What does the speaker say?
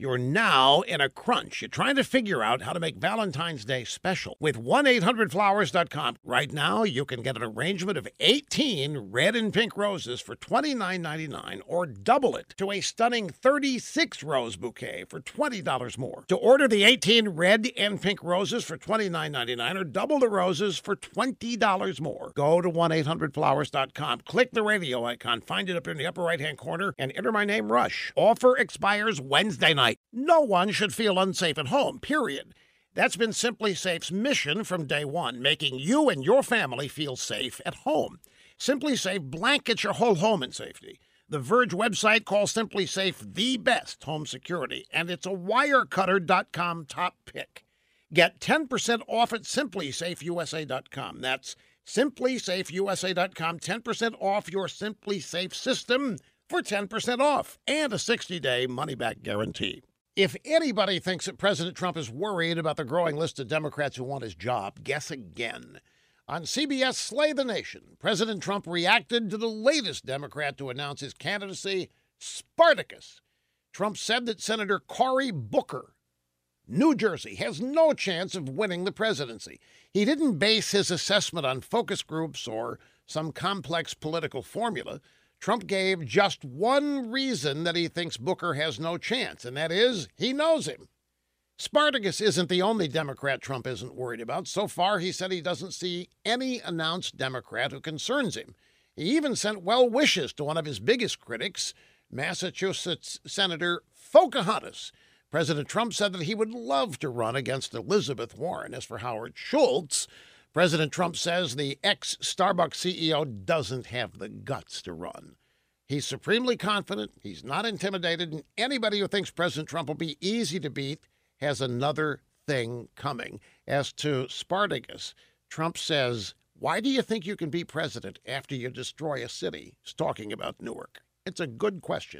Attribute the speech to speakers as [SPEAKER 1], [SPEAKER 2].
[SPEAKER 1] You're now in a crunch. You're trying to figure out how to make Valentine's Day special. With 1 800flowers.com, right now you can get an arrangement of 18 red and pink roses for $29.99 or double it to a stunning 36 rose bouquet for $20 more. To order the 18 red and pink roses for $29.99 or double the roses for $20 more, go to 1 800flowers.com, click the radio icon, find it up in the upper right hand corner, and enter my name Rush. Offer expires Wednesday night. No one should feel unsafe at home, period. That's been SimpliSafe's mission from day one, making you and your family feel safe at home. SimpliSafe blankets your whole home in safety. The Verge website calls SimpliSafe the best home security, and it's a wirecutter.com top pick. Get 10% off at simplysafeusa.com. That's simplysafeusa.com. 10% off your SimpliSafe system for 10% off and a 60 day money back guarantee. If anybody thinks that President Trump is worried about the growing list of Democrats who want his job, guess again. On CBS Slay the Nation, President Trump reacted to the latest Democrat to announce his candidacy, Spartacus. Trump said that Senator Cory Booker, New Jersey, has no chance of winning the presidency. He didn't base his assessment on focus groups or some complex political formula. Trump gave just one reason that he thinks Booker has no chance, and that is he knows him. Spartacus isn't the only Democrat Trump isn't worried about. So far, he said he doesn't see any announced Democrat who concerns him. He even sent well wishes to one of his biggest critics, Massachusetts Senator Pocahontas. President Trump said that he would love to run against Elizabeth Warren. As for Howard Schultz, President Trump says the ex Starbucks CEO doesn't have the guts to run. He's supremely confident, he's not intimidated, and anybody who thinks President Trump will be easy to beat has another thing coming. As to Spartacus, Trump says, Why do you think you can be president after you destroy a city? He's talking about Newark. It's a good question.